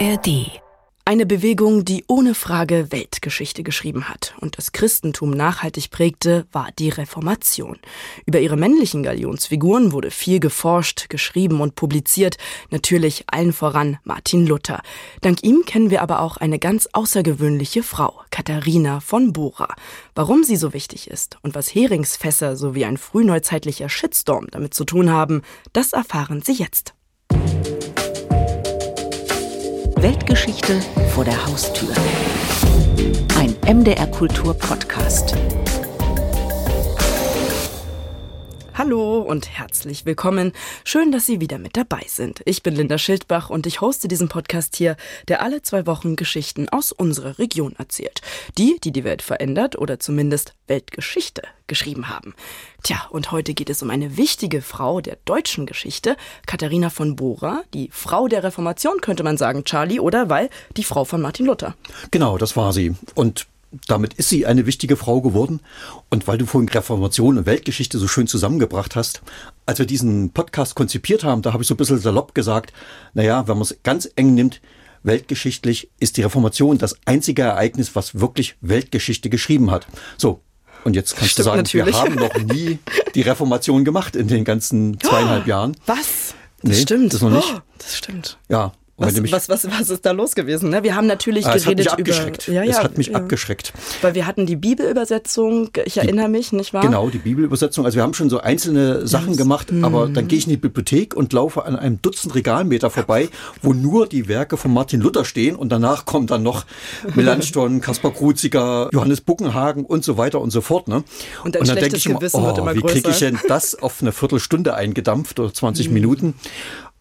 ARD eine Bewegung, die ohne Frage Weltgeschichte geschrieben hat und das Christentum nachhaltig prägte, war die Reformation. Über ihre männlichen Galionsfiguren wurde viel geforscht, geschrieben und publiziert, natürlich allen voran Martin Luther. Dank ihm kennen wir aber auch eine ganz außergewöhnliche Frau, Katharina von Bora. Warum sie so wichtig ist und was Heringsfässer sowie ein frühneuzeitlicher Shitstorm damit zu tun haben, das erfahren Sie jetzt. Weltgeschichte vor der Haustür. Ein MDR Kultur Podcast. Hallo und herzlich willkommen. Schön, dass Sie wieder mit dabei sind. Ich bin Linda Schildbach und ich hoste diesen Podcast hier, der alle zwei Wochen Geschichten aus unserer Region erzählt. Die, die die Welt verändert oder zumindest Weltgeschichte geschrieben haben. Tja, und heute geht es um eine wichtige Frau der deutschen Geschichte, Katharina von Bora, die Frau der Reformation, könnte man sagen, Charlie, oder weil die Frau von Martin Luther. Genau, das war sie. Und damit ist sie eine wichtige Frau geworden. Und weil du vorhin Reformation und Weltgeschichte so schön zusammengebracht hast, als wir diesen Podcast konzipiert haben, da habe ich so ein bisschen salopp gesagt, naja, wenn man es ganz eng nimmt, weltgeschichtlich ist die Reformation das einzige Ereignis, was wirklich Weltgeschichte geschrieben hat. So. Und jetzt kannst Stimmt du sagen, natürlich. wir haben noch nie die Reformation gemacht in den ganzen zweieinhalb oh, Jahren. Was? Das nee, stimmt. Das noch nicht. Oh, das stimmt. Ja, was, was, was, was ist da los gewesen? Ne? Wir haben natürlich ah, geredet es hat mich abgeschreckt. über. Ja, ja, es hat mich ja. abgeschreckt. Weil wir hatten die Bibelübersetzung, ich die, erinnere mich, nicht wahr? Genau, die Bibelübersetzung. Also wir haben schon so einzelne Sachen yes. gemacht, hm. aber dann gehe ich in die Bibliothek und laufe an einem Dutzend Regalmeter vorbei, wo nur die Werke von Martin Luther stehen und danach kommen dann noch Melanchthon, Kaspar Kruziger, Johannes Buckenhagen und so weiter und so fort. Ne? Und, und dann denke ich immer, oh, wie kriege ich denn das auf eine Viertelstunde eingedampft oder 20 hm. Minuten?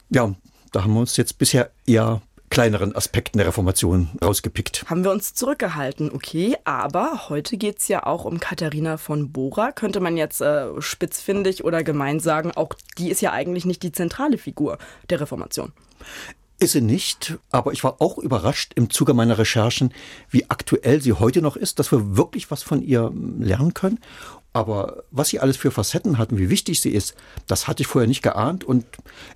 Ja, da haben wir uns jetzt bisher eher kleineren Aspekten der Reformation rausgepickt. Haben wir uns zurückgehalten, okay, aber heute geht es ja auch um Katharina von Bora. Könnte man jetzt äh, spitzfindig oder gemein sagen, auch die ist ja eigentlich nicht die zentrale Figur der Reformation. Ist sie nicht, aber ich war auch überrascht im Zuge meiner Recherchen, wie aktuell sie heute noch ist, dass wir wirklich was von ihr lernen können. Aber was sie alles für Facetten hat und wie wichtig sie ist, das hatte ich vorher nicht geahnt. Und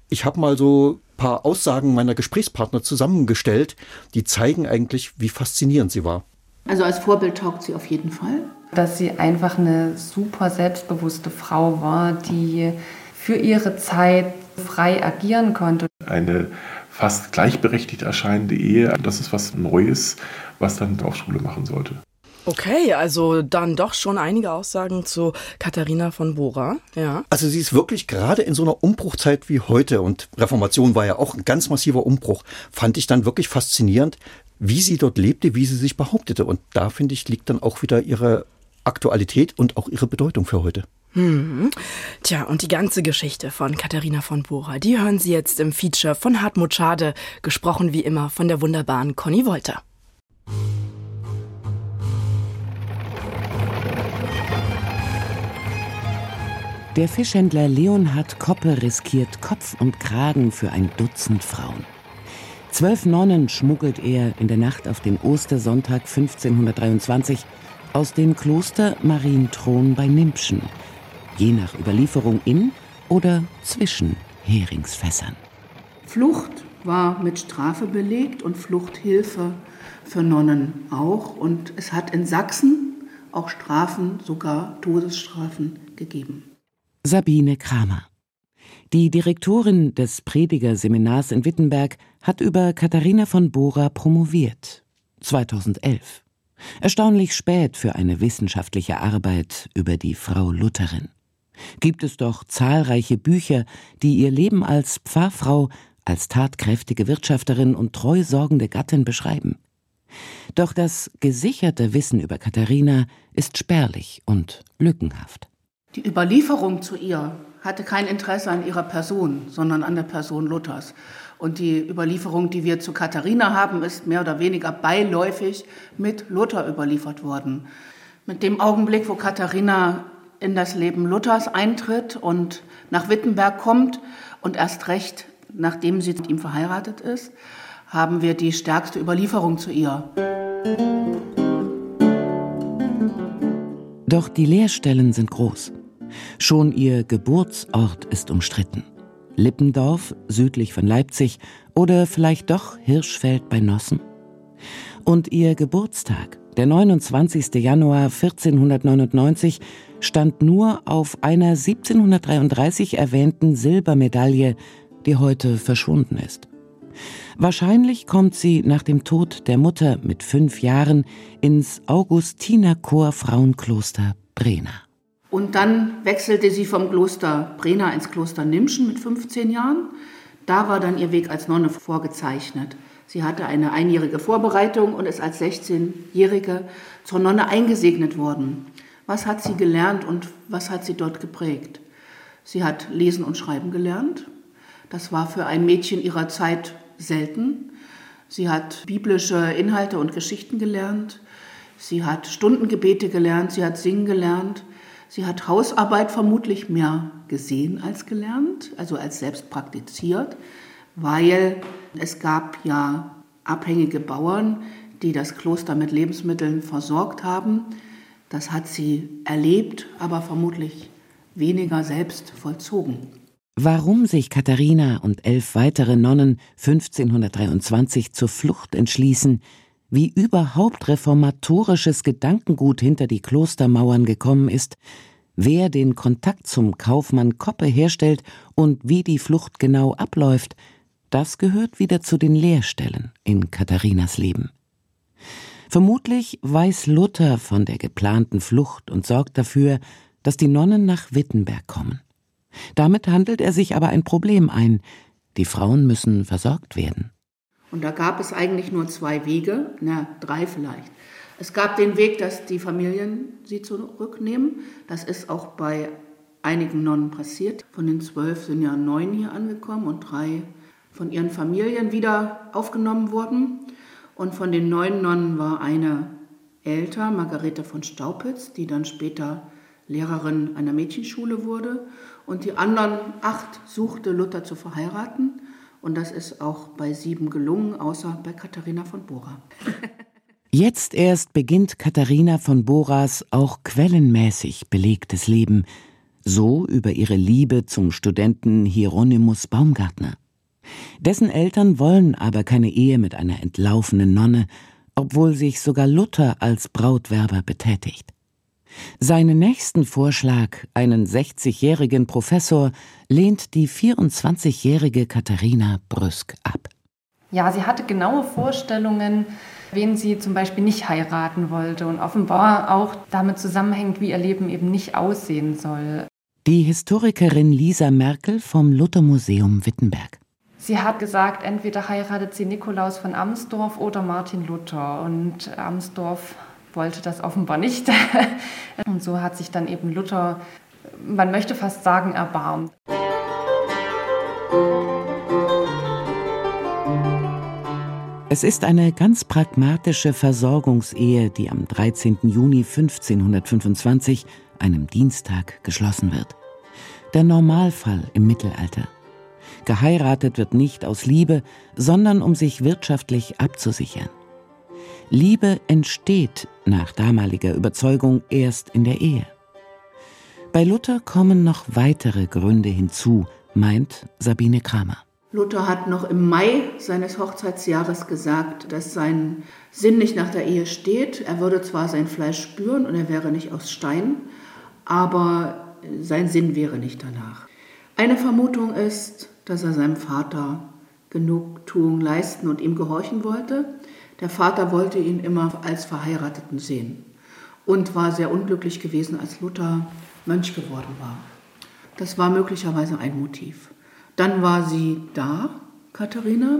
ich habe mal so ein paar Aussagen meiner Gesprächspartner zusammengestellt, die zeigen eigentlich, wie faszinierend sie war. Also als Vorbild taugt sie auf jeden Fall. Dass sie einfach eine super selbstbewusste Frau war, die für ihre Zeit frei agieren konnte. Eine fast gleichberechtigt erscheinende Ehe, das ist was Neues, was dann Dorfschule machen sollte. Okay, also dann doch schon einige Aussagen zu Katharina von Bora. Ja. Also sie ist wirklich gerade in so einer Umbruchzeit wie heute und Reformation war ja auch ein ganz massiver Umbruch, fand ich dann wirklich faszinierend, wie sie dort lebte, wie sie sich behauptete. Und da finde ich liegt dann auch wieder ihre Aktualität und auch ihre Bedeutung für heute. Hm. Tja, und die ganze Geschichte von Katharina von Bora, die hören Sie jetzt im Feature von Hartmut Schade, gesprochen wie immer von der wunderbaren Conny Wolter. Der Fischhändler Leonhard Koppe riskiert Kopf und Kragen für ein Dutzend Frauen. Zwölf Nonnen schmuggelt er in der Nacht auf den Ostersonntag 1523 aus dem Kloster Marienthron bei Nimpschen, je nach Überlieferung in oder zwischen Heringsfässern. Flucht war mit Strafe belegt und Fluchthilfe für Nonnen auch. Und es hat in Sachsen auch Strafen, sogar Todesstrafen gegeben. Sabine Kramer. Die Direktorin des Predigerseminars in Wittenberg hat über Katharina von Bora promoviert. 2011. Erstaunlich spät für eine wissenschaftliche Arbeit über die Frau Lutherin. Gibt es doch zahlreiche Bücher, die ihr Leben als Pfarrfrau, als tatkräftige Wirtschafterin und treu sorgende Gattin beschreiben. Doch das gesicherte Wissen über Katharina ist spärlich und lückenhaft. Die Überlieferung zu ihr hatte kein Interesse an ihrer Person, sondern an der Person Luthers. Und die Überlieferung, die wir zu Katharina haben, ist mehr oder weniger beiläufig mit Luther überliefert worden. Mit dem Augenblick, wo Katharina in das Leben Luthers eintritt und nach Wittenberg kommt und erst recht, nachdem sie mit ihm verheiratet ist, haben wir die stärkste Überlieferung zu ihr. Doch die Leerstellen sind groß. Schon ihr Geburtsort ist umstritten. Lippendorf, südlich von Leipzig, oder vielleicht doch Hirschfeld bei Nossen? Und ihr Geburtstag, der 29. Januar 1499, stand nur auf einer 1733 erwähnten Silbermedaille, die heute verschwunden ist. Wahrscheinlich kommt sie nach dem Tod der Mutter mit fünf Jahren ins Augustinerchor Frauenkloster Brena. Und dann wechselte sie vom Kloster Brena ins Kloster Nimschen mit 15 Jahren. Da war dann ihr Weg als Nonne vorgezeichnet. Sie hatte eine einjährige Vorbereitung und ist als 16-Jährige zur Nonne eingesegnet worden. Was hat sie gelernt und was hat sie dort geprägt? Sie hat Lesen und Schreiben gelernt. Das war für ein Mädchen ihrer Zeit selten. Sie hat biblische Inhalte und Geschichten gelernt. Sie hat Stundengebete gelernt. Sie hat Singen gelernt. Sie hat Hausarbeit vermutlich mehr gesehen als gelernt, also als selbst praktiziert, weil es gab ja abhängige Bauern, die das Kloster mit Lebensmitteln versorgt haben. Das hat sie erlebt, aber vermutlich weniger selbst vollzogen. Warum sich Katharina und elf weitere Nonnen 1523 zur Flucht entschließen, wie überhaupt reformatorisches Gedankengut hinter die Klostermauern gekommen ist, wer den Kontakt zum Kaufmann Koppe herstellt und wie die Flucht genau abläuft, das gehört wieder zu den Leerstellen in Katharinas Leben. Vermutlich weiß Luther von der geplanten Flucht und sorgt dafür, dass die Nonnen nach Wittenberg kommen. Damit handelt er sich aber ein Problem ein. Die Frauen müssen versorgt werden. Und da gab es eigentlich nur zwei Wege, na, drei vielleicht. Es gab den Weg, dass die Familien sie zurücknehmen. Das ist auch bei einigen Nonnen passiert. Von den zwölf sind ja neun hier angekommen und drei von ihren Familien wieder aufgenommen worden. Und von den neun Nonnen war eine älter, Margarete von Staupitz, die dann später Lehrerin einer Mädchenschule wurde. Und die anderen acht suchte Luther zu verheiraten. Und das ist auch bei sieben gelungen, außer bei Katharina von Bora. Jetzt erst beginnt Katharina von Boras auch quellenmäßig belegtes Leben, so über ihre Liebe zum Studenten Hieronymus Baumgartner. Dessen Eltern wollen aber keine Ehe mit einer entlaufenen Nonne, obwohl sich sogar Luther als Brautwerber betätigt. Seinen nächsten Vorschlag, einen 60-jährigen Professor, lehnt die 24-jährige Katharina Brüsk ab. Ja, sie hatte genaue Vorstellungen, wen sie zum Beispiel nicht heiraten wollte und offenbar auch damit zusammenhängt, wie ihr Leben eben nicht aussehen soll. Die Historikerin Lisa Merkel vom Luther-Museum Wittenberg. Sie hat gesagt, entweder heiratet sie Nikolaus von Amsdorf oder Martin Luther. Und Amsdorf wollte das offenbar nicht. Und so hat sich dann eben Luther, man möchte fast sagen, erbarmt. Es ist eine ganz pragmatische Versorgungsehe, die am 13. Juni 1525, einem Dienstag, geschlossen wird. Der Normalfall im Mittelalter. Geheiratet wird nicht aus Liebe, sondern um sich wirtschaftlich abzusichern. Liebe entsteht nach damaliger Überzeugung erst in der Ehe. Bei Luther kommen noch weitere Gründe hinzu, meint Sabine Kramer. Luther hat noch im Mai seines Hochzeitsjahres gesagt, dass sein Sinn nicht nach der Ehe steht. Er würde zwar sein Fleisch spüren und er wäre nicht aus Stein, aber sein Sinn wäre nicht danach. Eine Vermutung ist, dass er seinem Vater Genugtuung leisten und ihm gehorchen wollte. Der Vater wollte ihn immer als Verheirateten sehen und war sehr unglücklich gewesen, als Luther Mönch geworden war. Das war möglicherweise ein Motiv. Dann war sie da, Katharina,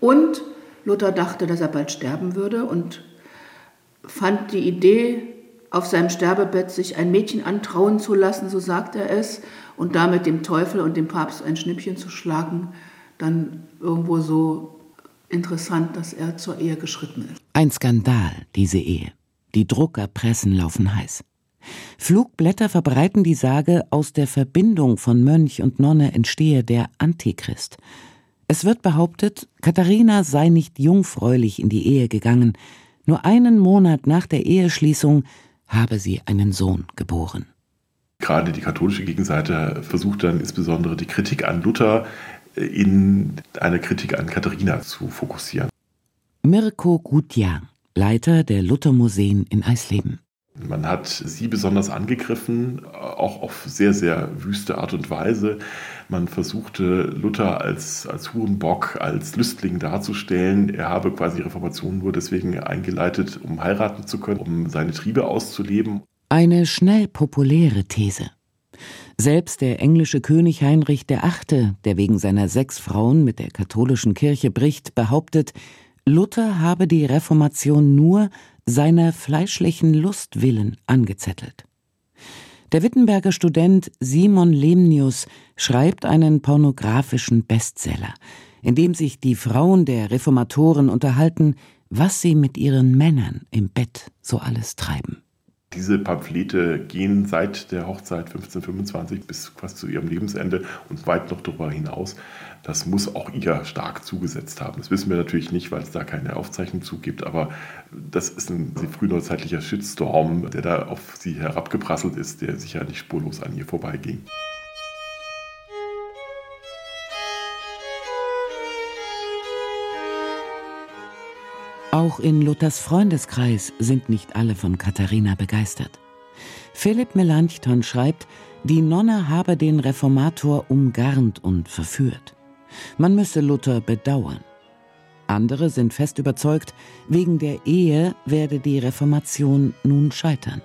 und Luther dachte, dass er bald sterben würde und fand die Idee, auf seinem Sterbebett sich ein Mädchen antrauen zu lassen, so sagt er es, und damit dem Teufel und dem Papst ein Schnippchen zu schlagen, dann irgendwo so interessant, dass er zur Ehe geschritten ist. Ein Skandal, diese Ehe. Die Druckerpressen laufen heiß. Flugblätter verbreiten die Sage, aus der Verbindung von Mönch und Nonne entstehe der Antichrist. Es wird behauptet, Katharina sei nicht jungfräulich in die Ehe gegangen. Nur einen Monat nach der Eheschließung habe sie einen Sohn geboren. Gerade die katholische Gegenseite versucht dann insbesondere die Kritik an Luther in eine Kritik an Katharina zu fokussieren. Mirko Gutjahr, Leiter der Luthermuseen in Eisleben. Man hat sie besonders angegriffen, auch auf sehr, sehr wüste Art und Weise. Man versuchte Luther als, als Hurenbock, als Lüstling darzustellen. Er habe quasi Reformation nur deswegen eingeleitet, um heiraten zu können, um seine Triebe auszuleben. Eine schnell populäre These. Selbst der englische König Heinrich VIII., der wegen seiner sechs Frauen mit der katholischen Kirche bricht, behauptet, Luther habe die Reformation nur seiner fleischlichen Lust willen angezettelt. Der Wittenberger Student Simon Lemnius schreibt einen pornografischen Bestseller, in dem sich die Frauen der Reformatoren unterhalten, was sie mit ihren Männern im Bett so alles treiben. Diese Pamphlete gehen seit der Hochzeit 1525 bis fast zu ihrem Lebensende und weit noch darüber hinaus. Das muss auch ihr stark zugesetzt haben. Das wissen wir natürlich nicht, weil es da keine Aufzeichnung zu gibt, aber das ist ein frühneuzeitlicher Shitstorm, der da auf sie herabgeprasselt ist, der sicher nicht spurlos an ihr vorbeiging. Auch in Luthers Freundeskreis sind nicht alle von Katharina begeistert. Philipp Melanchthon schreibt, die Nonne habe den Reformator umgarnt und verführt. Man müsse Luther bedauern. Andere sind fest überzeugt, wegen der Ehe werde die Reformation nun scheitern.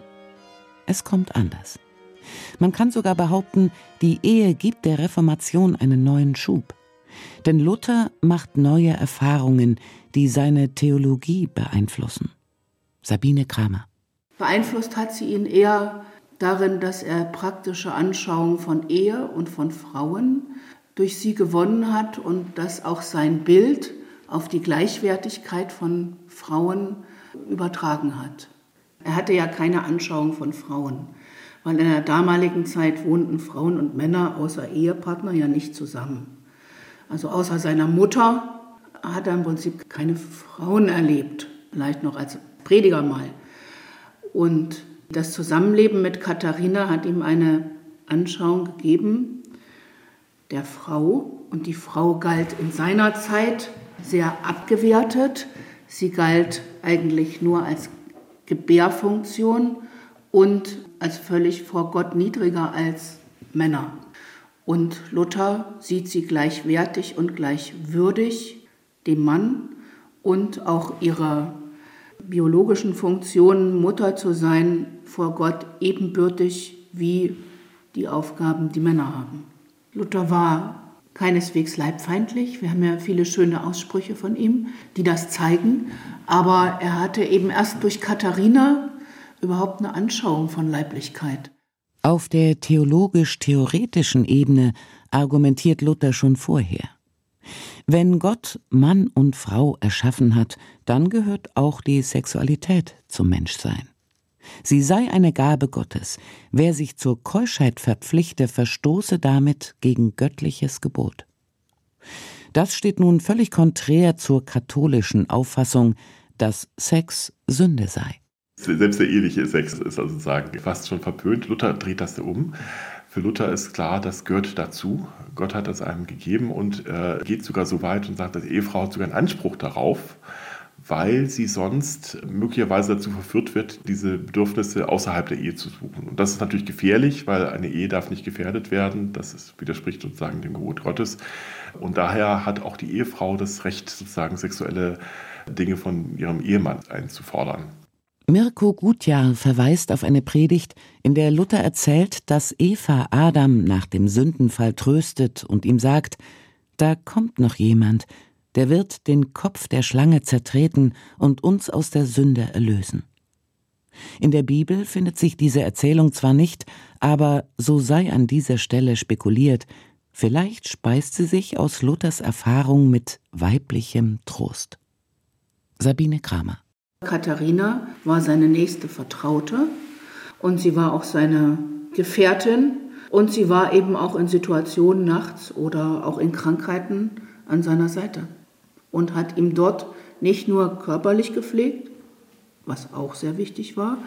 Es kommt anders. Man kann sogar behaupten, die Ehe gibt der Reformation einen neuen Schub. Denn Luther macht neue Erfahrungen, die seine Theologie beeinflussen. Sabine Kramer. Beeinflusst hat sie ihn eher darin, dass er praktische Anschauungen von Ehe und von Frauen durch sie gewonnen hat und dass auch sein Bild auf die Gleichwertigkeit von Frauen übertragen hat. Er hatte ja keine Anschauung von Frauen, weil in der damaligen Zeit wohnten Frauen und Männer außer Ehepartner ja nicht zusammen. Also außer seiner Mutter hat er im Prinzip keine Frauen erlebt, vielleicht noch als Prediger mal. Und das Zusammenleben mit Katharina hat ihm eine Anschauung gegeben der Frau. Und die Frau galt in seiner Zeit sehr abgewertet. Sie galt eigentlich nur als Gebärfunktion und als völlig vor Gott niedriger als Männer. Und Luther sieht sie gleichwertig und gleichwürdig dem Mann und auch ihrer biologischen Funktion, Mutter zu sein, vor Gott ebenbürtig wie die Aufgaben, die Männer haben. Luther war keineswegs leibfeindlich. Wir haben ja viele schöne Aussprüche von ihm, die das zeigen. Aber er hatte eben erst durch Katharina überhaupt eine Anschauung von Leiblichkeit. Auf der theologisch-theoretischen Ebene argumentiert Luther schon vorher. Wenn Gott Mann und Frau erschaffen hat, dann gehört auch die Sexualität zum Menschsein. Sie sei eine Gabe Gottes. Wer sich zur Keuschheit verpflichte, verstoße damit gegen göttliches Gebot. Das steht nun völlig konträr zur katholischen Auffassung, dass Sex Sünde sei. Selbst der eheliche Sex ist also sozusagen fast schon verpönt. Luther dreht das um. Für Luther ist klar, das gehört dazu. Gott hat das einem gegeben und äh, geht sogar so weit und sagt, dass Ehefrau hat sogar einen Anspruch darauf, weil sie sonst möglicherweise dazu verführt wird, diese Bedürfnisse außerhalb der Ehe zu suchen. Und das ist natürlich gefährlich, weil eine Ehe darf nicht gefährdet werden. Das ist, widerspricht sozusagen dem Gebot Gottes. Und daher hat auch die Ehefrau das Recht, sozusagen sexuelle Dinge von ihrem Ehemann einzufordern. Mirko Gutjahr verweist auf eine Predigt, in der Luther erzählt, dass Eva Adam nach dem Sündenfall tröstet und ihm sagt, da kommt noch jemand, der wird den Kopf der Schlange zertreten und uns aus der Sünde erlösen. In der Bibel findet sich diese Erzählung zwar nicht, aber so sei an dieser Stelle spekuliert, vielleicht speist sie sich aus Luthers Erfahrung mit weiblichem Trost. Sabine Kramer Katharina war seine nächste Vertraute und sie war auch seine Gefährtin und sie war eben auch in Situationen nachts oder auch in Krankheiten an seiner Seite und hat ihm dort nicht nur körperlich gepflegt, was auch sehr wichtig war,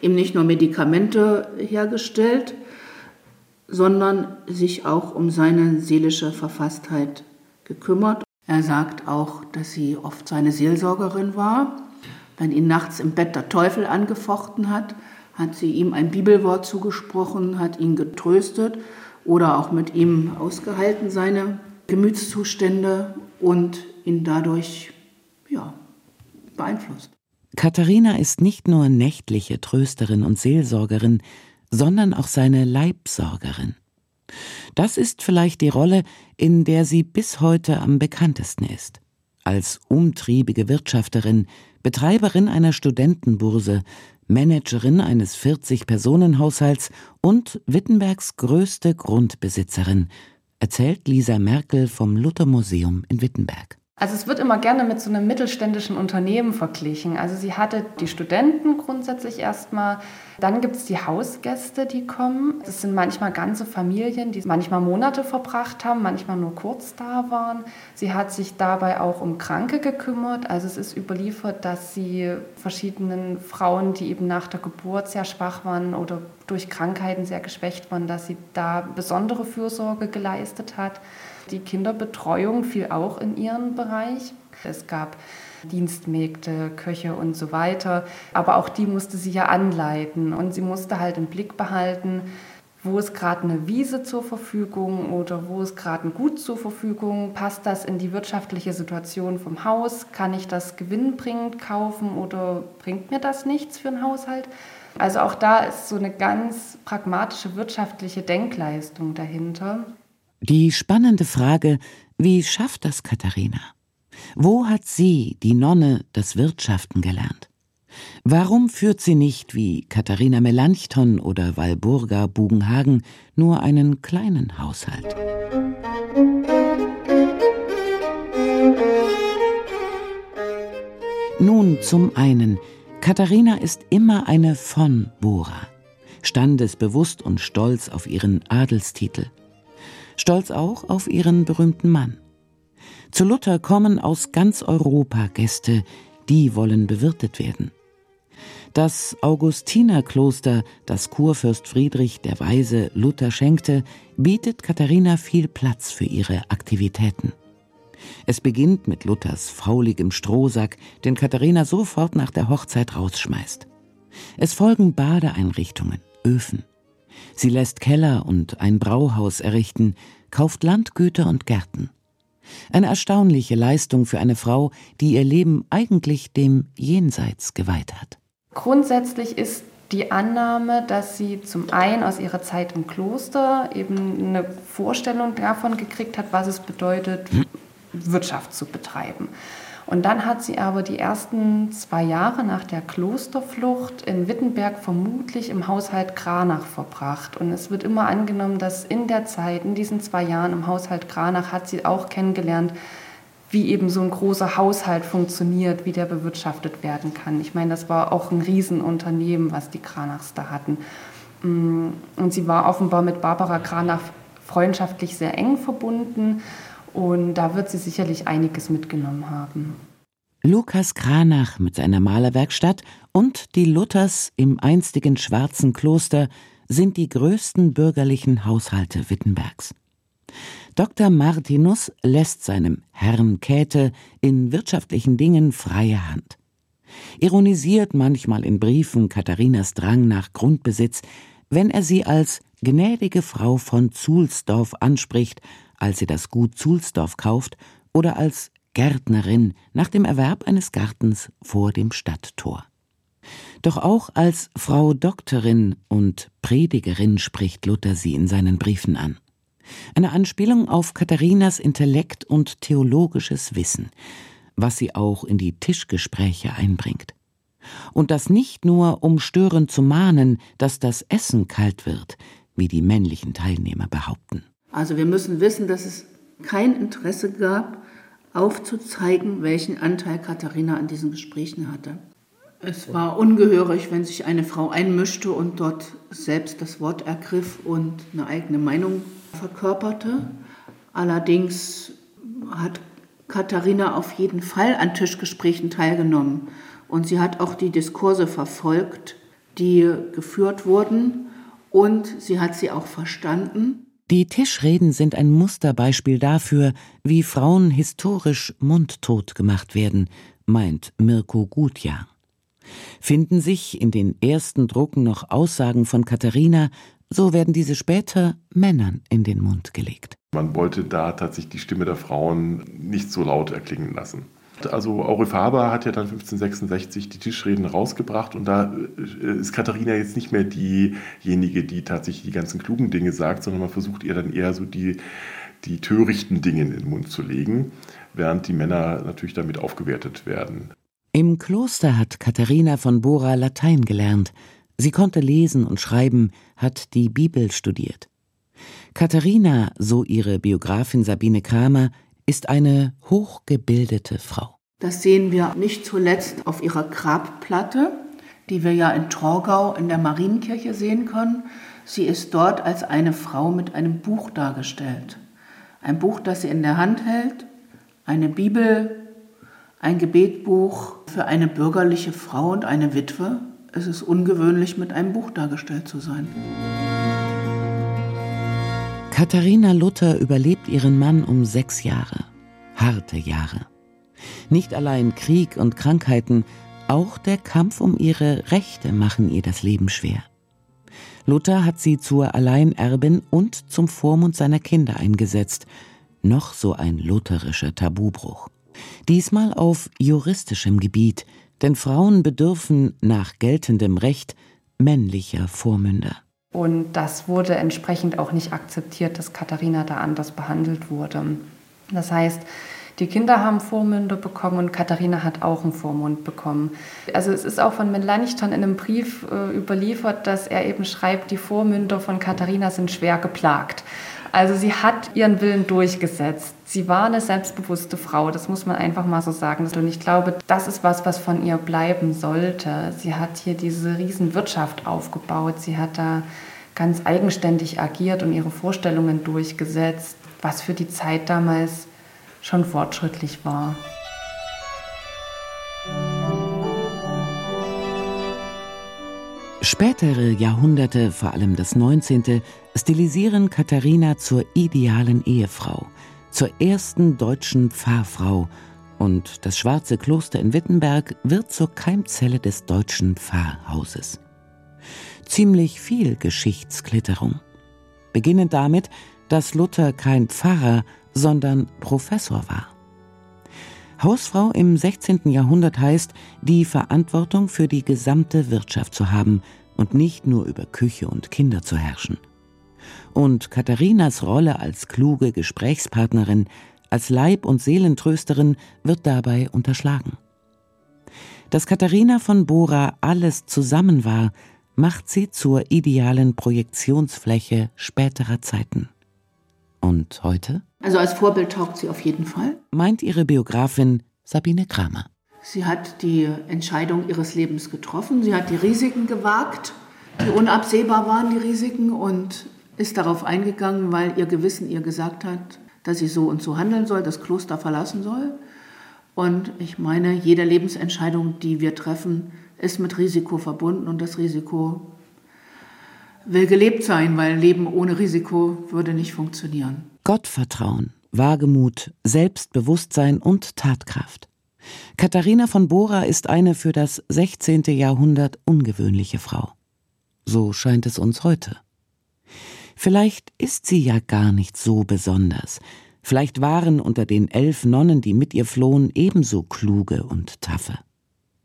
ihm nicht nur Medikamente hergestellt, sondern sich auch um seine seelische Verfasstheit gekümmert. Er sagt auch, dass sie oft seine Seelsorgerin war. Wenn ihn nachts im Bett der Teufel angefochten hat, hat sie ihm ein Bibelwort zugesprochen, hat ihn getröstet oder auch mit ihm ausgehalten, seine Gemütszustände und ihn dadurch ja, beeinflusst. Katharina ist nicht nur nächtliche Trösterin und Seelsorgerin, sondern auch seine Leibsorgerin. Das ist vielleicht die Rolle, in der sie bis heute am bekanntesten ist. Als umtriebige Wirtschafterin, Betreiberin einer Studentenburse, Managerin eines 40-Personen-Haushalts und Wittenbergs größte Grundbesitzerin, erzählt Lisa Merkel vom Luther-Museum in Wittenberg. Also es wird immer gerne mit so einem mittelständischen Unternehmen verglichen. Also sie hatte die Studenten grundsätzlich erstmal, dann gibt es die Hausgäste, die kommen. Das sind manchmal ganze Familien, die manchmal Monate verbracht haben, manchmal nur kurz da waren. Sie hat sich dabei auch um Kranke gekümmert. Also es ist überliefert, dass sie verschiedenen Frauen, die eben nach der Geburt sehr schwach waren oder durch Krankheiten sehr geschwächt waren, dass sie da besondere Fürsorge geleistet hat. Die Kinderbetreuung fiel auch in ihren Bereich. Es gab Dienstmägde, Köche und so weiter. Aber auch die musste sie ja anleiten und sie musste halt im Blick behalten, wo ist gerade eine Wiese zur Verfügung oder wo ist gerade ein Gut zur Verfügung? Passt das in die wirtschaftliche Situation vom Haus? Kann ich das gewinnbringend kaufen oder bringt mir das nichts für einen Haushalt? Also auch da ist so eine ganz pragmatische wirtschaftliche Denkleistung dahinter. Die spannende Frage, wie schafft das Katharina? Wo hat sie, die Nonne, das Wirtschaften gelernt? Warum führt sie nicht, wie Katharina Melanchthon oder Walburga Bugenhagen, nur einen kleinen Haushalt? Nun zum einen, Katharina ist immer eine von Bora, standesbewusst und stolz auf ihren Adelstitel stolz auch auf ihren berühmten Mann. Zu Luther kommen aus ganz Europa Gäste, die wollen bewirtet werden. Das Augustinerkloster, das Kurfürst Friedrich der Weise Luther schenkte, bietet Katharina viel Platz für ihre Aktivitäten. Es beginnt mit Luthers fauligem Strohsack, den Katharina sofort nach der Hochzeit rausschmeißt. Es folgen Badeeinrichtungen, Öfen. Sie lässt Keller und ein Brauhaus errichten, kauft Landgüter und Gärten. Eine erstaunliche Leistung für eine Frau, die ihr Leben eigentlich dem Jenseits geweiht hat. Grundsätzlich ist die Annahme, dass sie zum einen aus ihrer Zeit im Kloster eben eine Vorstellung davon gekriegt hat, was es bedeutet, Wirtschaft zu betreiben. Und dann hat sie aber die ersten zwei Jahre nach der Klosterflucht in Wittenberg vermutlich im Haushalt Kranach verbracht. Und es wird immer angenommen, dass in der Zeit, in diesen zwei Jahren im Haushalt Kranach, hat sie auch kennengelernt, wie eben so ein großer Haushalt funktioniert, wie der bewirtschaftet werden kann. Ich meine, das war auch ein Riesenunternehmen, was die Kranachs da hatten. Mm, und sie war offenbar mit Barbara Kranach freundschaftlich sehr eng verbunden. Und da wird sie sicherlich einiges mitgenommen haben. Lukas Kranach mit seiner Malerwerkstatt und die Luthers im einstigen schwarzen Kloster sind die größten bürgerlichen Haushalte Wittenbergs. Dr. Martinus lässt seinem Herrn Käthe in wirtschaftlichen Dingen freie Hand. Ironisiert manchmal in Briefen Katharinas Drang nach Grundbesitz, wenn er sie als gnädige Frau von Zulsdorf anspricht als sie das Gut Zulsdorf kauft, oder als Gärtnerin nach dem Erwerb eines Gartens vor dem Stadttor. Doch auch als Frau Doktorin und Predigerin spricht Luther sie in seinen Briefen an. Eine Anspielung auf Katharinas Intellekt und theologisches Wissen, was sie auch in die Tischgespräche einbringt. Und das nicht nur, um störend zu mahnen, dass das Essen kalt wird, wie die männlichen Teilnehmer behaupten. Also wir müssen wissen, dass es kein Interesse gab, aufzuzeigen, welchen Anteil Katharina an diesen Gesprächen hatte. Es war ungehörig, wenn sich eine Frau einmischte und dort selbst das Wort ergriff und eine eigene Meinung verkörperte. Allerdings hat Katharina auf jeden Fall an Tischgesprächen teilgenommen und sie hat auch die Diskurse verfolgt, die geführt wurden und sie hat sie auch verstanden. Die Tischreden sind ein Musterbeispiel dafür, wie Frauen historisch mundtot gemacht werden, meint Mirko Gutjahr. Finden sich in den ersten Drucken noch Aussagen von Katharina, so werden diese später Männern in den Mund gelegt. Man wollte da tatsächlich die Stimme der Frauen nicht so laut erklingen lassen. Also Aure Faber hat ja dann 1566 die Tischreden rausgebracht und da äh, ist Katharina jetzt nicht mehr diejenige, die tatsächlich die ganzen klugen Dinge sagt, sondern man versucht ihr dann eher so die, die törichten Dinge in den Mund zu legen, während die Männer natürlich damit aufgewertet werden. Im Kloster hat Katharina von Bora Latein gelernt. Sie konnte lesen und schreiben, hat die Bibel studiert. Katharina, so ihre Biografin Sabine Kramer, ist eine hochgebildete Frau. Das sehen wir nicht zuletzt auf ihrer Grabplatte, die wir ja in Torgau in der Marienkirche sehen können. Sie ist dort als eine Frau mit einem Buch dargestellt. Ein Buch, das sie in der Hand hält, eine Bibel, ein Gebetbuch für eine bürgerliche Frau und eine Witwe. Es ist ungewöhnlich, mit einem Buch dargestellt zu sein. Katharina Luther überlebt ihren Mann um sechs Jahre. Harte Jahre. Nicht allein Krieg und Krankheiten, auch der Kampf um ihre Rechte machen ihr das Leben schwer. Luther hat sie zur Alleinerbin und zum Vormund seiner Kinder eingesetzt. Noch so ein lutherischer Tabubruch. Diesmal auf juristischem Gebiet, denn Frauen bedürfen nach geltendem Recht männlicher Vormünder. Und das wurde entsprechend auch nicht akzeptiert, dass Katharina da anders behandelt wurde. Das heißt, die Kinder haben Vormünder bekommen und Katharina hat auch einen Vormund bekommen. Also es ist auch von Melanchthon in einem Brief äh, überliefert, dass er eben schreibt, die Vormünder von Katharina sind schwer geplagt. Also sie hat ihren Willen durchgesetzt. Sie war eine selbstbewusste Frau, das muss man einfach mal so sagen. Und ich glaube, das ist was, was von ihr bleiben sollte. Sie hat hier diese Riesenwirtschaft aufgebaut. Sie hat da ganz eigenständig agiert und ihre Vorstellungen durchgesetzt, was für die Zeit damals schon fortschrittlich war. Spätere Jahrhunderte, vor allem das 19., stilisieren Katharina zur idealen Ehefrau, zur ersten deutschen Pfarrfrau und das schwarze Kloster in Wittenberg wird zur Keimzelle des deutschen Pfarrhauses. Ziemlich viel Geschichtsklitterung. Beginnend damit, dass Luther kein Pfarrer, sondern Professor war. Hausfrau im 16. Jahrhundert heißt, die Verantwortung für die gesamte Wirtschaft zu haben und nicht nur über Küche und Kinder zu herrschen. Und Katharinas Rolle als kluge Gesprächspartnerin, als Leib- und Seelentrösterin wird dabei unterschlagen. Dass Katharina von Bora alles zusammen war, macht sie zur idealen Projektionsfläche späterer Zeiten. Und heute? Also als Vorbild taugt sie auf jeden Fall. Meint ihre Biografin Sabine Kramer. Sie hat die Entscheidung ihres Lebens getroffen. Sie hat die Risiken gewagt, die unabsehbar waren, die Risiken, und ist darauf eingegangen, weil ihr Gewissen ihr gesagt hat, dass sie so und so handeln soll, das Kloster verlassen soll. Und ich meine, jede Lebensentscheidung, die wir treffen, ist mit Risiko verbunden und das Risiko will gelebt sein, weil Leben ohne Risiko würde nicht funktionieren. Gottvertrauen, Wagemut, Selbstbewusstsein und Tatkraft. Katharina von Bora ist eine für das 16. Jahrhundert ungewöhnliche Frau. So scheint es uns heute. Vielleicht ist sie ja gar nicht so besonders. Vielleicht waren unter den elf Nonnen, die mit ihr flohen, ebenso kluge und taffe.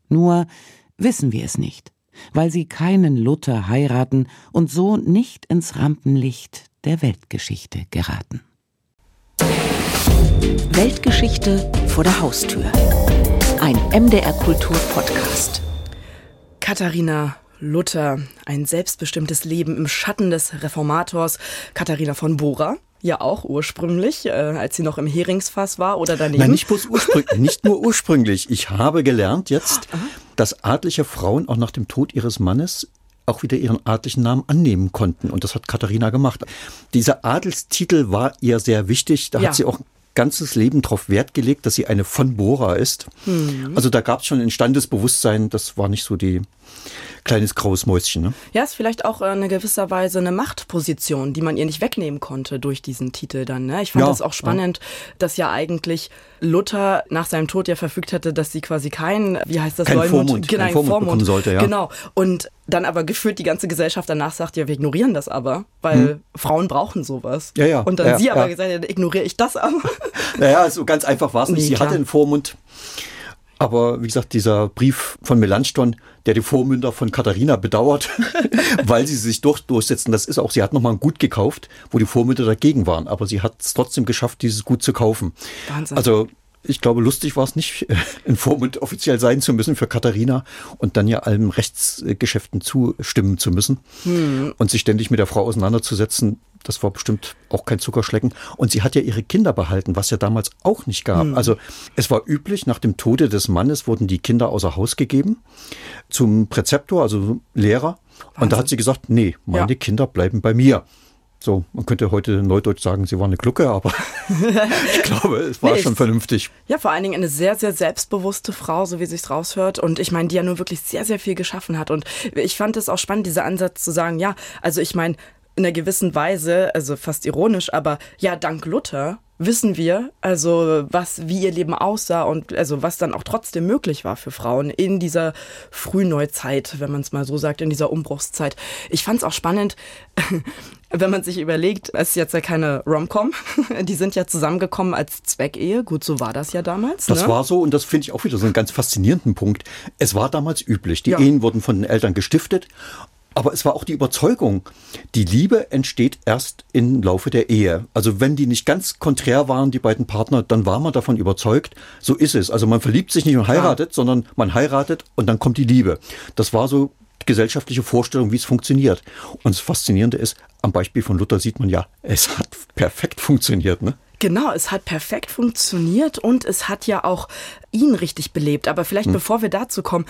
Nur wissen wir es nicht weil sie keinen Luther heiraten und so nicht ins Rampenlicht der Weltgeschichte geraten. Weltgeschichte vor der Haustür. Ein MDR Kultur Podcast. Katharina Luther, ein selbstbestimmtes Leben im Schatten des Reformators Katharina von Bora. Ja, auch ursprünglich, äh, als sie noch im Heringsfass war oder daneben. Nein, nicht, bloß ursprünglich, nicht nur ursprünglich. Ich habe gelernt jetzt, Aha. dass adlige Frauen auch nach dem Tod ihres Mannes auch wieder ihren adlichen Namen annehmen konnten. Und das hat Katharina gemacht. Dieser Adelstitel war ihr sehr wichtig. Da ja. hat sie auch ganzes Leben darauf Wert gelegt, dass sie eine von Bora ist. Mhm. Also da gab es schon ein Standesbewusstsein, das war nicht so die kleines graues Mäuschen. Ne? Ja, ist vielleicht auch äh, in gewisser Weise eine Machtposition, die man ihr nicht wegnehmen konnte durch diesen Titel dann. Ne? Ich fand ja, das auch spannend, ja. dass ja eigentlich Luther nach seinem Tod ja verfügt hatte, dass sie quasi kein, wie heißt das, kein Leumund, Vormund, genau, kein Vormund, Vormund bekommen sollte. Ja. Genau. Und dann aber gefühlt die ganze Gesellschaft danach sagt, ja, wir ignorieren das aber, weil hm. Frauen brauchen sowas. Ja, ja. Und dann ja, sie aber gesagt hat, ignoriere ich das aber. Naja, so ganz einfach war es nicht. Nee, sie klar. hatte einen Vormund. Aber wie gesagt, dieser Brief von Melanchthon, der die Vormünder von Katharina bedauert, weil sie sich durch, durchsetzen, das ist auch, sie hat nochmal ein Gut gekauft, wo die Vormünder dagegen waren, aber sie hat es trotzdem geschafft, dieses Gut zu kaufen. Wahnsinn. Also ich glaube, lustig war es nicht, ein Vormund offiziell sein zu müssen für Katharina und dann ja allen Rechtsgeschäften zustimmen zu müssen hm. und sich ständig mit der Frau auseinanderzusetzen. Das war bestimmt auch kein Zuckerschlecken. Und sie hat ja ihre Kinder behalten, was ja damals auch nicht gab. Hm. Also es war üblich, nach dem Tode des Mannes wurden die Kinder außer Haus gegeben zum Präzeptor, also Lehrer. Wahnsinn. Und da hat sie gesagt, nee, meine ja. Kinder bleiben bei mir. So, man könnte heute neudeutsch sagen, sie war eine Glucke, aber ich glaube, es war nee, schon vernünftig. Ja, vor allen Dingen eine sehr, sehr selbstbewusste Frau, so wie sich's raushört. Und ich meine, die ja nur wirklich sehr, sehr viel geschaffen hat. Und ich fand es auch spannend, dieser Ansatz zu sagen, ja, also ich meine, in einer gewissen Weise, also fast ironisch, aber ja, dank Luther wissen wir, also was, wie ihr Leben aussah und also was dann auch trotzdem möglich war für Frauen in dieser Frühneuzeit, wenn man es mal so sagt, in dieser Umbruchszeit. Ich fand es auch spannend, wenn man sich überlegt, es ist jetzt ja keine Romcom, die sind ja zusammengekommen als Zweckehe. Gut, so war das ja damals. Das ne? war so und das finde ich auch wieder so einen ganz faszinierenden Punkt. Es war damals üblich. Die ja. Ehen wurden von den Eltern gestiftet aber es war auch die Überzeugung, die Liebe entsteht erst im Laufe der Ehe. Also wenn die nicht ganz konträr waren, die beiden Partner, dann war man davon überzeugt, so ist es. Also man verliebt sich nicht und heiratet, ja. sondern man heiratet und dann kommt die Liebe. Das war so die gesellschaftliche Vorstellung, wie es funktioniert. Und das Faszinierende ist, am Beispiel von Luther sieht man ja, es hat perfekt funktioniert. Ne? Genau, es hat perfekt funktioniert und es hat ja auch ihn richtig belebt. Aber vielleicht hm. bevor wir dazu kommen,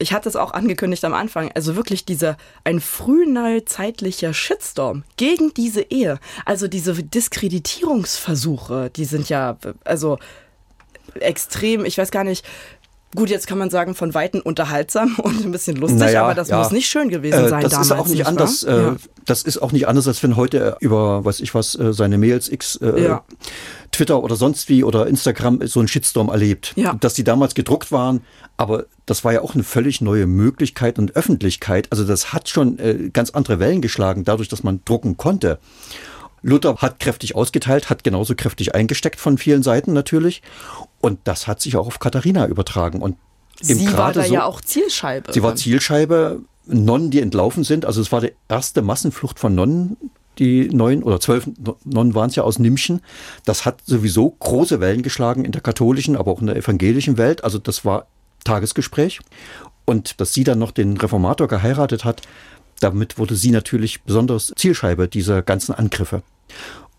ich hatte es auch angekündigt am Anfang, also wirklich dieser ein frühneuzeitlicher Shitstorm gegen diese Ehe. Also diese Diskreditierungsversuche, die sind ja also extrem, ich weiß gar nicht, Gut, jetzt kann man sagen, von Weitem unterhaltsam und ein bisschen lustig, naja, aber das ja. muss nicht schön gewesen äh, sein äh, das damals. Ist auch nicht, nicht anders, äh, ja. Das ist auch nicht anders, als wenn heute über, weiß ich was, äh, seine Mails, X, äh, ja. Twitter oder sonst wie oder Instagram so einen Shitstorm erlebt. Ja. Dass die damals gedruckt waren, aber das war ja auch eine völlig neue Möglichkeit und Öffentlichkeit. Also das hat schon äh, ganz andere Wellen geschlagen, dadurch, dass man drucken konnte. Luther hat kräftig ausgeteilt, hat genauso kräftig eingesteckt von vielen Seiten natürlich. Und das hat sich auch auf Katharina übertragen. Und sie war da so, ja auch Zielscheibe. Sie war Zielscheibe. Nonnen, die entlaufen sind. Also es war die erste Massenflucht von Nonnen. Die neun oder zwölf Nonnen waren es ja aus Nimschen. Das hat sowieso große Wellen geschlagen in der katholischen, aber auch in der evangelischen Welt. Also das war Tagesgespräch. Und dass sie dann noch den Reformator geheiratet hat, damit wurde sie natürlich besonders Zielscheibe dieser ganzen Angriffe.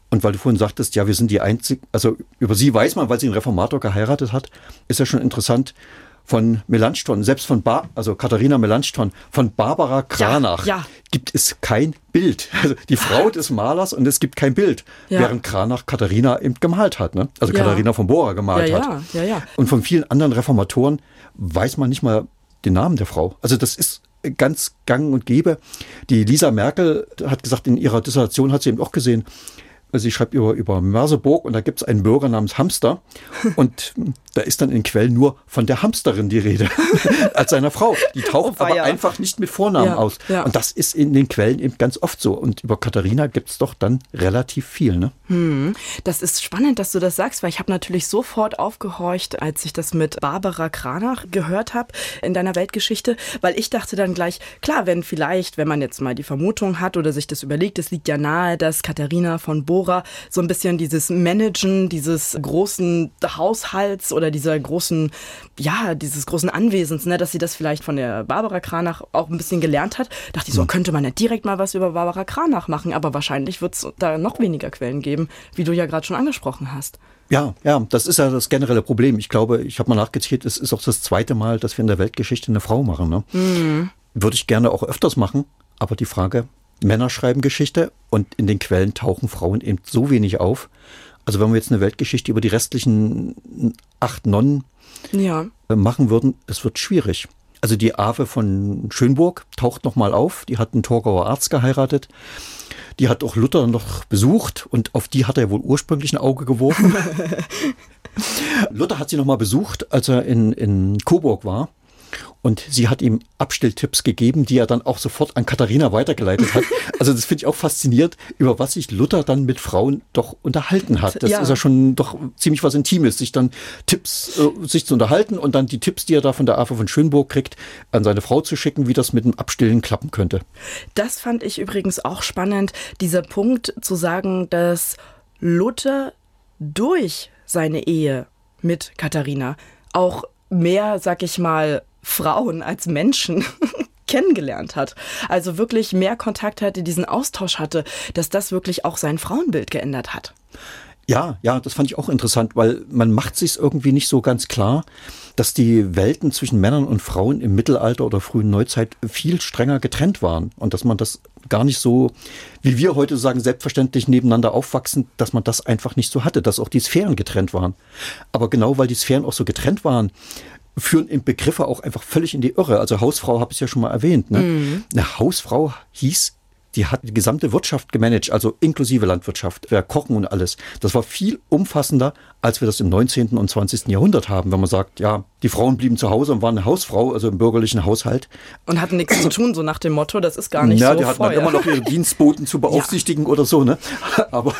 Und weil du vorhin sagtest, ja, wir sind die einzigen, also über sie weiß man, weil sie einen Reformator geheiratet hat, ist ja schon interessant, von Melanchthon, selbst von Bar, also Katharina Melanchthon, von Barbara Kranach ja, ja. gibt es kein Bild. Also die Frau des Malers und es gibt kein Bild, ja. während Kranach Katharina eben gemalt hat, ne? Also Katharina von Bora gemalt hat. Ja, ja. Und von vielen anderen Reformatoren weiß man nicht mal den Namen der Frau. Also das ist ganz gang und gäbe. Die Lisa Merkel hat gesagt, in ihrer Dissertation hat sie eben auch gesehen, Sie schreibt über, über Merseburg und da gibt es einen Bürger namens Hamster und da ist dann in Quellen nur von der Hamsterin die Rede, als seiner Frau. Die taucht oh, aber ja. einfach nicht mit Vornamen ja, aus. Ja. Und das ist in den Quellen eben ganz oft so. Und über Katharina gibt es doch dann relativ viel. Ne? Hm. Das ist spannend, dass du das sagst, weil ich habe natürlich sofort aufgehorcht, als ich das mit Barbara Kranach gehört habe in deiner Weltgeschichte, weil ich dachte dann gleich, klar, wenn vielleicht, wenn man jetzt mal die Vermutung hat oder sich das überlegt, es liegt ja nahe, dass Katharina von Bora so ein bisschen dieses Managen dieses großen Haushalts oder dieser großen, ja, dieses großen Anwesens, ne, dass sie das vielleicht von der Barbara Kranach auch ein bisschen gelernt hat, dachte ich so, mhm. könnte man ja direkt mal was über Barbara Kranach machen, aber wahrscheinlich wird es da noch weniger Quellen geben, wie du ja gerade schon angesprochen hast. Ja, ja, das ist ja das generelle Problem. Ich glaube, ich habe mal nachgezählt, es ist auch das zweite Mal, dass wir in der Weltgeschichte eine Frau machen. Ne? Mhm. Würde ich gerne auch öfters machen, aber die Frage, Männer schreiben Geschichte und in den Quellen tauchen Frauen eben so wenig auf. Also wenn wir jetzt eine Weltgeschichte über die restlichen acht Nonnen ja. Äh, machen würden, es wird schwierig. Also die Ave von Schönburg taucht nochmal auf. Die hat einen Torgauer Arzt geheiratet. Die hat auch Luther noch besucht und auf die hat er wohl ursprünglich ein Auge geworfen. Luther hat sie nochmal besucht, als er in, in Coburg war. Und sie hat ihm Abstelltipps gegeben, die er dann auch sofort an Katharina weitergeleitet hat. Also das finde ich auch faszinierend, über was sich Luther dann mit Frauen doch unterhalten hat. Das ja. ist ja schon doch ziemlich was Intimes, sich dann Tipps, äh, sich zu unterhalten und dann die Tipps, die er da von der AFA von Schönburg kriegt, an seine Frau zu schicken, wie das mit dem Abstillen klappen könnte. Das fand ich übrigens auch spannend, dieser Punkt zu sagen, dass Luther durch seine Ehe mit Katharina auch mehr, sag ich mal, Frauen als Menschen kennengelernt hat. Also wirklich mehr Kontakt hatte, diesen Austausch hatte, dass das wirklich auch sein Frauenbild geändert hat. Ja, ja, das fand ich auch interessant, weil man macht sich irgendwie nicht so ganz klar, dass die Welten zwischen Männern und Frauen im Mittelalter oder frühen Neuzeit viel strenger getrennt waren und dass man das gar nicht so, wie wir heute sagen, selbstverständlich nebeneinander aufwachsen, dass man das einfach nicht so hatte, dass auch die Sphären getrennt waren. Aber genau weil die Sphären auch so getrennt waren, führen in Begriffe auch einfach völlig in die Irre. Also Hausfrau habe ich ja schon mal erwähnt. Ne? Mhm. Eine Hausfrau hieß die hat die gesamte Wirtschaft gemanagt, also inklusive Landwirtschaft, Kochen und alles. Das war viel umfassender, als wir das im 19. und 20. Jahrhundert haben, wenn man sagt, ja, die Frauen blieben zu Hause und waren eine Hausfrau, also im bürgerlichen Haushalt. Und hatten nichts zu tun, so nach dem Motto, das ist gar nicht ja, so. Ja, die hatten dann immer noch ihre Dienstboten zu beaufsichtigen ja. oder so, ne? Aber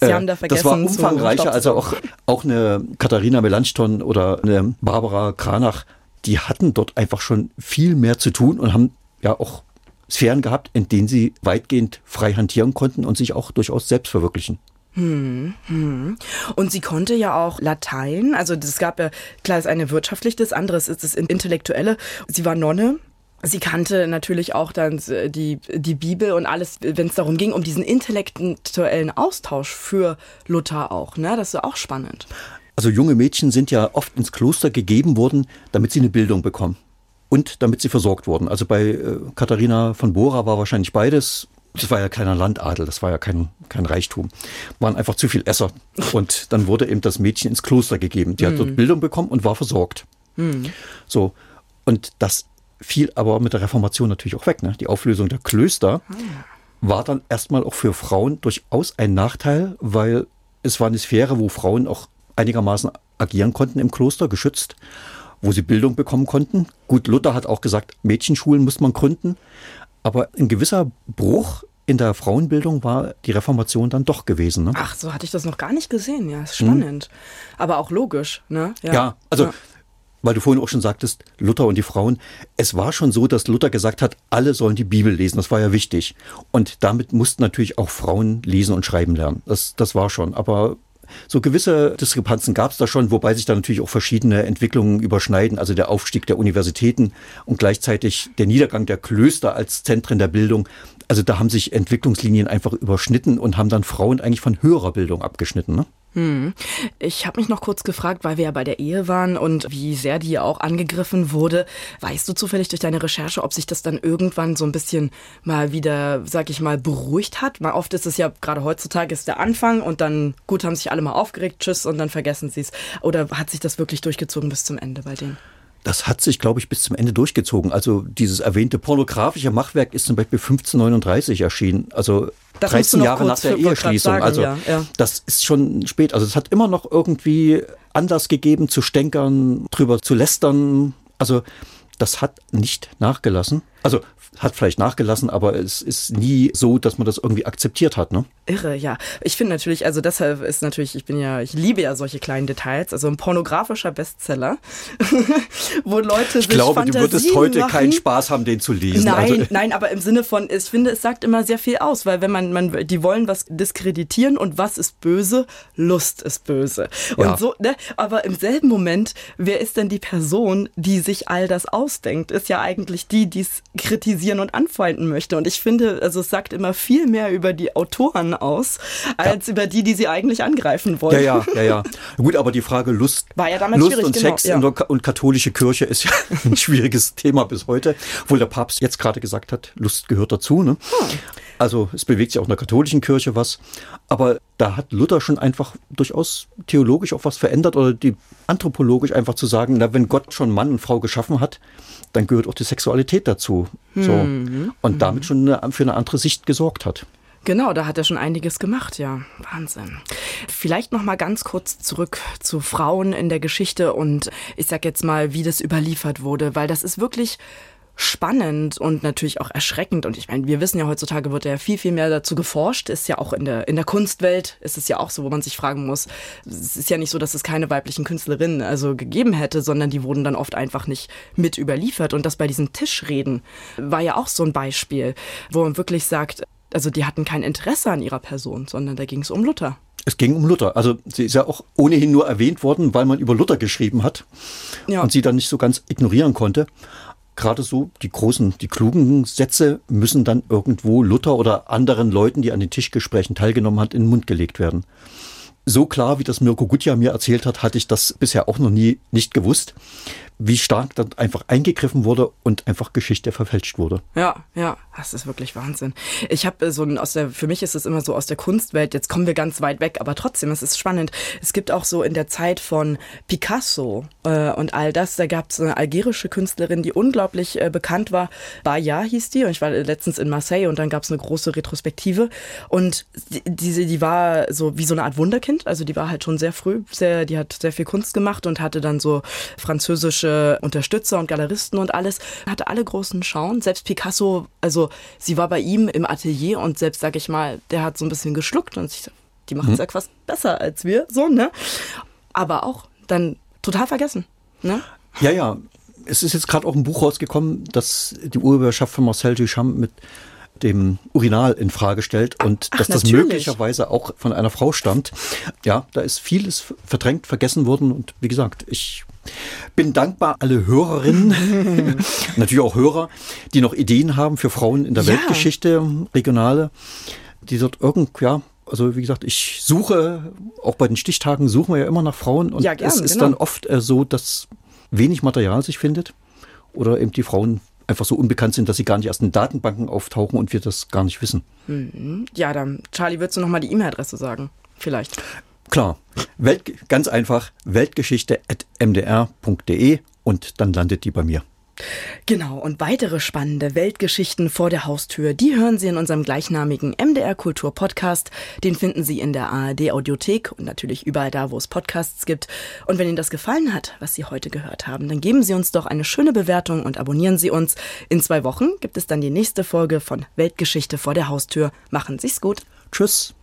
Sie äh, haben da das war umfangreicher, also auch, auch eine Katharina Melanchthon oder eine Barbara Kranach, die hatten dort einfach schon viel mehr zu tun und haben ja auch Sphären gehabt, in denen sie weitgehend frei hantieren konnten und sich auch durchaus selbst verwirklichen. Hm, hm. Und sie konnte ja auch Latein, also es gab ja, klar, ist eine wirtschaftliche, das andere ist das Intellektuelle. Sie war Nonne, Sie kannte natürlich auch dann die, die Bibel und alles, wenn es darum ging, um diesen intellektuellen Austausch für Luther auch. Ne? Das ist auch spannend. Also junge Mädchen sind ja oft ins Kloster gegeben worden, damit sie eine Bildung bekommen und damit sie versorgt wurden. Also bei äh, Katharina von Bora war wahrscheinlich beides. Das war ja keiner Landadel, das war ja kein, kein Reichtum. Waren einfach zu viel Esser. Und dann wurde eben das Mädchen ins Kloster gegeben. Die hat dort mhm. Bildung bekommen und war versorgt. Mhm. So. Und das fiel aber mit der Reformation natürlich auch weg. Ne? Die Auflösung der Klöster ah. war dann erstmal auch für Frauen durchaus ein Nachteil, weil es war eine Sphäre, wo Frauen auch einigermaßen agieren konnten im Kloster, geschützt wo sie Bildung bekommen konnten. Gut, Luther hat auch gesagt, Mädchenschulen muss man gründen. Aber ein gewisser Bruch in der Frauenbildung war die Reformation dann doch gewesen. Ne? Ach, so hatte ich das noch gar nicht gesehen. Ja, ist spannend. Hm. Aber auch logisch. Ne? Ja, ja also. Ja. Weil du vorhin auch schon sagtest, Luther und die Frauen. Es war schon so, dass Luther gesagt hat, alle sollen die Bibel lesen. Das war ja wichtig. Und damit mussten natürlich auch Frauen lesen und schreiben lernen. Das, das war schon. Aber so gewisse Diskrepanzen gab es da schon, wobei sich da natürlich auch verschiedene Entwicklungen überschneiden, also der Aufstieg der Universitäten und gleichzeitig der Niedergang der Klöster als Zentren der Bildung. Also da haben sich Entwicklungslinien einfach überschnitten und haben dann Frauen eigentlich von höherer Bildung abgeschnitten. Ne? Hm. Ich habe mich noch kurz gefragt, weil wir ja bei der Ehe waren und wie sehr die auch angegriffen wurde. Weißt du zufällig durch deine Recherche, ob sich das dann irgendwann so ein bisschen mal wieder, sag ich mal, beruhigt hat? Mal oft ist es ja gerade heutzutage ist der Anfang und dann gut haben sich alle mal aufgeregt, tschüss und dann vergessen sie es. Oder hat sich das wirklich durchgezogen bis zum Ende bei denen? Das hat sich, glaube ich, bis zum Ende durchgezogen. Also dieses erwähnte pornografische Machwerk ist zum Beispiel 1539 erschienen. Also das 13 Jahre nach der Eheschließung. Sagen, also ja, ja. das ist schon spät. Also es hat immer noch irgendwie Anlass gegeben zu stänkern, drüber zu lästern. Also das hat nicht nachgelassen. Also hat vielleicht nachgelassen, aber es ist nie so, dass man das irgendwie akzeptiert hat, ne? Irre, ja. Ich finde natürlich, also deshalb ist natürlich, ich bin ja, ich liebe ja solche kleinen Details, also ein pornografischer Bestseller, wo Leute Ich glaube, Fantasien du würdest heute machen. keinen Spaß haben, den zu lesen. Nein, also. nein, aber im Sinne von, ich finde, es sagt immer sehr viel aus, weil wenn man, man, die wollen was diskreditieren und was ist böse? Lust ist böse. Und ja. so, ne? Aber im selben Moment, wer ist denn die Person, die sich all das ausdenkt? Ist ja eigentlich die, die es kritisieren und anfeinden möchte. Und ich finde, also es sagt immer viel mehr über die Autoren aus, als ja. über die, die sie eigentlich angreifen wollen. Ja, ja, ja, ja. Gut, aber die Frage Lust, War ja damals Lust und genau, Sex ja. und katholische Kirche ist ja ein schwieriges Thema bis heute, obwohl der Papst jetzt gerade gesagt hat, Lust gehört dazu. Ne? Hm. Also es bewegt sich auch in der katholischen Kirche was. Aber da hat Luther schon einfach durchaus theologisch auch was verändert oder die anthropologisch einfach zu sagen, na, wenn Gott schon Mann und Frau geschaffen hat, dann gehört auch die Sexualität dazu. So. Mhm. Und damit schon eine, für eine andere Sicht gesorgt hat. Genau, da hat er schon einiges gemacht, ja. Wahnsinn. Vielleicht noch mal ganz kurz zurück zu Frauen in der Geschichte und ich sag jetzt mal, wie das überliefert wurde, weil das ist wirklich spannend und natürlich auch erschreckend. Und ich meine, wir wissen ja heutzutage wird ja viel, viel mehr dazu geforscht. Ist ja auch in der, in der Kunstwelt ist es ja auch so, wo man sich fragen muss. Es ist ja nicht so, dass es keine weiblichen Künstlerinnen also gegeben hätte, sondern die wurden dann oft einfach nicht mit überliefert. Und das bei diesen Tischreden war ja auch so ein Beispiel, wo man wirklich sagt, also die hatten kein Interesse an ihrer Person, sondern da ging es um Luther. Es ging um Luther. Also sie ist ja auch ohnehin nur erwähnt worden, weil man über Luther geschrieben hat ja. und sie dann nicht so ganz ignorieren konnte. Gerade so die großen, die klugen Sätze müssen dann irgendwo Luther oder anderen Leuten, die an den Tischgesprächen teilgenommen hat, in den Mund gelegt werden. So klar, wie das Mirko Gutjahr mir erzählt hat, hatte ich das bisher auch noch nie nicht gewusst wie stark dann einfach eingegriffen wurde und einfach Geschichte verfälscht wurde. Ja, ja, das ist wirklich Wahnsinn. Ich habe so ein, aus der, für mich ist es immer so aus der Kunstwelt, jetzt kommen wir ganz weit weg, aber trotzdem, es ist spannend. Es gibt auch so in der Zeit von Picasso äh, und all das, da gab es eine algerische Künstlerin, die unglaublich äh, bekannt war. Baya hieß die und ich war letztens in Marseille und dann gab es eine große Retrospektive und die, diese, die war so wie so eine Art Wunderkind, also die war halt schon sehr früh, sehr, die hat sehr viel Kunst gemacht und hatte dann so französische technische Unterstützer und Galeristen und alles, hatte alle großen Schauen. Selbst Picasso, also sie war bei ihm im Atelier und selbst, sag ich mal, der hat so ein bisschen geschluckt und sich, die macht es mhm. ja fast besser als wir, so, ne? Aber auch dann total vergessen, ne? Ja, ja. Es ist jetzt gerade auch ein Buch rausgekommen, das die Urheberschaft von Marcel Duchamp mit dem Urinal in Frage stellt und Ach, dass das natürlich. möglicherweise auch von einer Frau stammt. Ja, da ist vieles verdrängt, vergessen worden und wie gesagt, ich bin dankbar alle Hörerinnen, natürlich auch Hörer, die noch Ideen haben für Frauen in der ja. Weltgeschichte, regionale, die dort irgend, ja, also wie gesagt, ich suche, auch bei den Stichtagen suchen wir ja immer nach Frauen und ja, gern, es ist genau. dann oft äh, so, dass wenig Material sich findet oder eben die Frauen einfach so unbekannt sind, dass sie gar nicht erst in Datenbanken auftauchen und wir das gar nicht wissen. Mhm. Ja, dann, Charlie, würdest du nochmal die E-Mail-Adresse sagen? Vielleicht. Klar, Welt, ganz einfach, weltgeschichte.mdr.de und dann landet die bei mir. Genau, und weitere spannende Weltgeschichten vor der Haustür, die hören Sie in unserem gleichnamigen MDR Kultur Podcast. Den finden Sie in der ARD Audiothek und natürlich überall da, wo es Podcasts gibt. Und wenn Ihnen das gefallen hat, was Sie heute gehört haben, dann geben Sie uns doch eine schöne Bewertung und abonnieren Sie uns. In zwei Wochen gibt es dann die nächste Folge von Weltgeschichte vor der Haustür. Machen Sie's gut. Tschüss.